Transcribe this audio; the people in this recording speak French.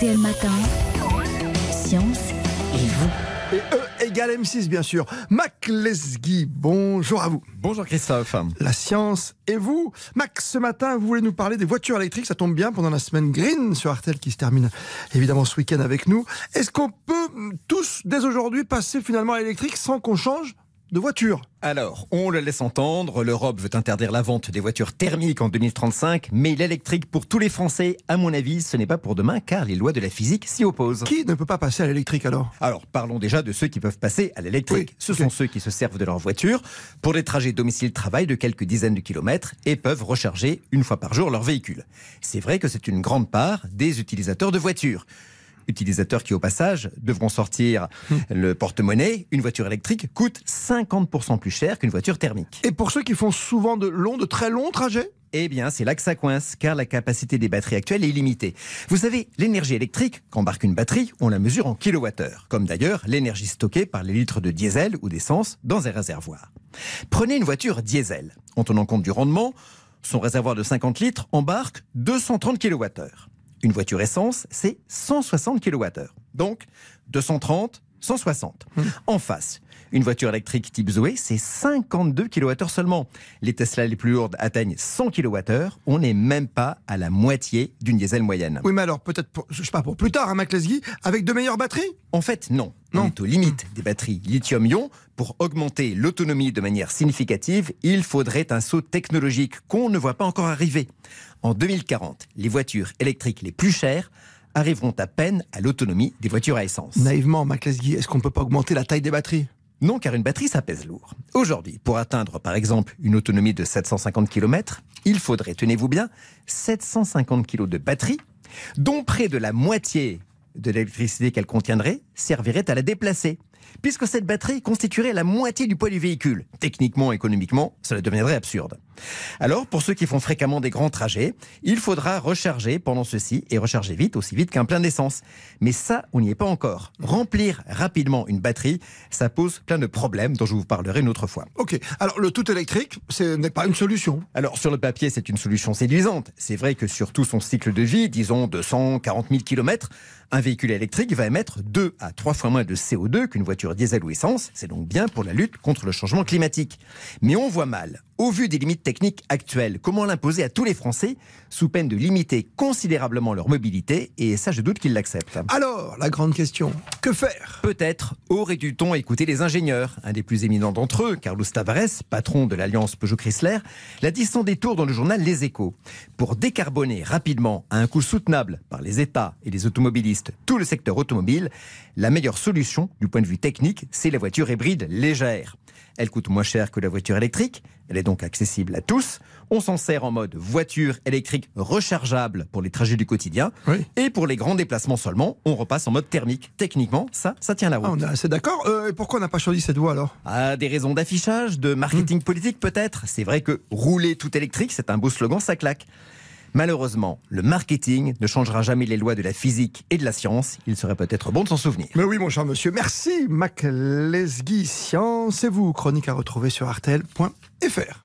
RTL Matin, Science et vous. Et E égale M6, bien sûr. Mac Lesguy, bonjour à vous. Bonjour Christophe. La science et vous. Max, ce matin, vous voulez nous parler des voitures électriques. Ça tombe bien pendant la semaine Green sur Artel qui se termine évidemment ce week-end avec nous. Est-ce qu'on peut tous, dès aujourd'hui, passer finalement à l'électrique sans qu'on change? De voiture Alors, on le laisse entendre, l'Europe veut interdire la vente des voitures thermiques en 2035, mais l'électrique pour tous les Français, à mon avis, ce n'est pas pour demain, car les lois de la physique s'y opposent. Qui ne peut pas passer à l'électrique alors? Alors, parlons déjà de ceux qui peuvent passer à l'électrique. Oui, Ce sont ceux qui se servent de leur voiture pour des trajets domicile-travail de quelques dizaines de kilomètres et peuvent recharger une fois par jour leur véhicule. C'est vrai que c'est une grande part des utilisateurs de voitures. Utilisateurs qui, au passage, devront sortir le porte-monnaie. Une voiture électrique coûte 50% plus cher qu'une voiture thermique. Et pour ceux qui font souvent de longs, de très longs trajets? Eh bien, c'est là que ça coince, car la capacité des batteries actuelles est limitée. Vous savez, l'énergie électrique qu'embarque une batterie, on la mesure en kilowattheures, comme d'ailleurs l'énergie stockée par les litres de diesel ou d'essence dans un réservoir. Prenez une voiture diesel. En tenant compte du rendement, son réservoir de 50 litres embarque 230 kilowattheures. Une voiture essence, c'est 160 kilowattheures. Donc, 230, 160. En face, une voiture électrique type Zoé, c'est 52 kWh seulement. Les Tesla les plus lourdes atteignent 100 kWh. On n'est même pas à la moitié d'une diesel moyenne. Oui, mais alors peut-être, pour, je sais pas, pour plus tard, hein, Mac Lesguy, avec de meilleures batteries? En fait, non. Non. On est aux limites des batteries lithium-ion. Pour augmenter l'autonomie de manière significative, il faudrait un saut technologique qu'on ne voit pas encore arriver. En 2040, les voitures électriques les plus chères arriveront à peine à l'autonomie des voitures à essence. Naïvement, Mac Lesguy, est-ce qu'on peut pas augmenter la taille des batteries? Non, car une batterie, ça pèse lourd. Aujourd'hui, pour atteindre par exemple une autonomie de 750 km, il faudrait, tenez-vous bien, 750 kg de batterie, dont près de la moitié de l'électricité qu'elle contiendrait servirait à la déplacer. Puisque cette batterie constituerait la moitié du poids du véhicule. Techniquement, économiquement, cela deviendrait absurde. Alors, pour ceux qui font fréquemment des grands trajets, il faudra recharger pendant ceci et recharger vite, aussi vite qu'un plein d'essence. Mais ça, on n'y est pas encore. Remplir rapidement une batterie, ça pose plein de problèmes dont je vous parlerai une autre fois. Ok, alors le tout électrique, ce n'est pas une solution. Alors, sur le papier, c'est une solution séduisante. C'est vrai que sur tout son cycle de vie, disons 240 000 km, un véhicule électrique va émettre 2 à 3 fois moins de CO2 qu'une voiture diesel ou essence. C'est donc bien pour la lutte contre le changement climatique. Mais on voit mal, au vu des limites techniques actuelles, comment l'imposer à tous les Français sous peine de limiter considérablement leur mobilité. Et ça, je doute qu'ils l'acceptent. Alors, la grande question, que faire? Peut-être aurait dû-on écouter les ingénieurs? Un des plus éminents d'entre eux, Carlos Tavares, patron de l'alliance Peugeot-Chrysler, l'a dit sans détour dans le journal Les Échos. Pour décarboner rapidement, à un coût soutenable par les États et les automobilistes, tout le secteur automobile, la meilleure solution, du point de vue technique, c'est la voiture hybride légère. Elle coûte moins cher que la voiture électrique, elle est donc accessible à tous. On s'en sert en mode voiture électrique rechargeable pour les trajets du quotidien. Oui. Et pour les grands déplacements seulement, on repasse en mode thermique. Techniquement, ça, ça tient la Ah, route. On est assez d'accord. Euh, et pourquoi on n'a pas choisi cette voie alors? Ah, des raisons d'affichage, de marketing politique peut-être. C'est vrai que rouler tout électrique, c'est un beau slogan, ça claque. Malheureusement, le marketing ne changera jamais les lois de la physique et de la science. Il serait peut-être bon de s'en souvenir. Mais oui, mon cher monsieur, merci Mac Lesguy, Science et vous, chronique à retrouver sur artel.fr.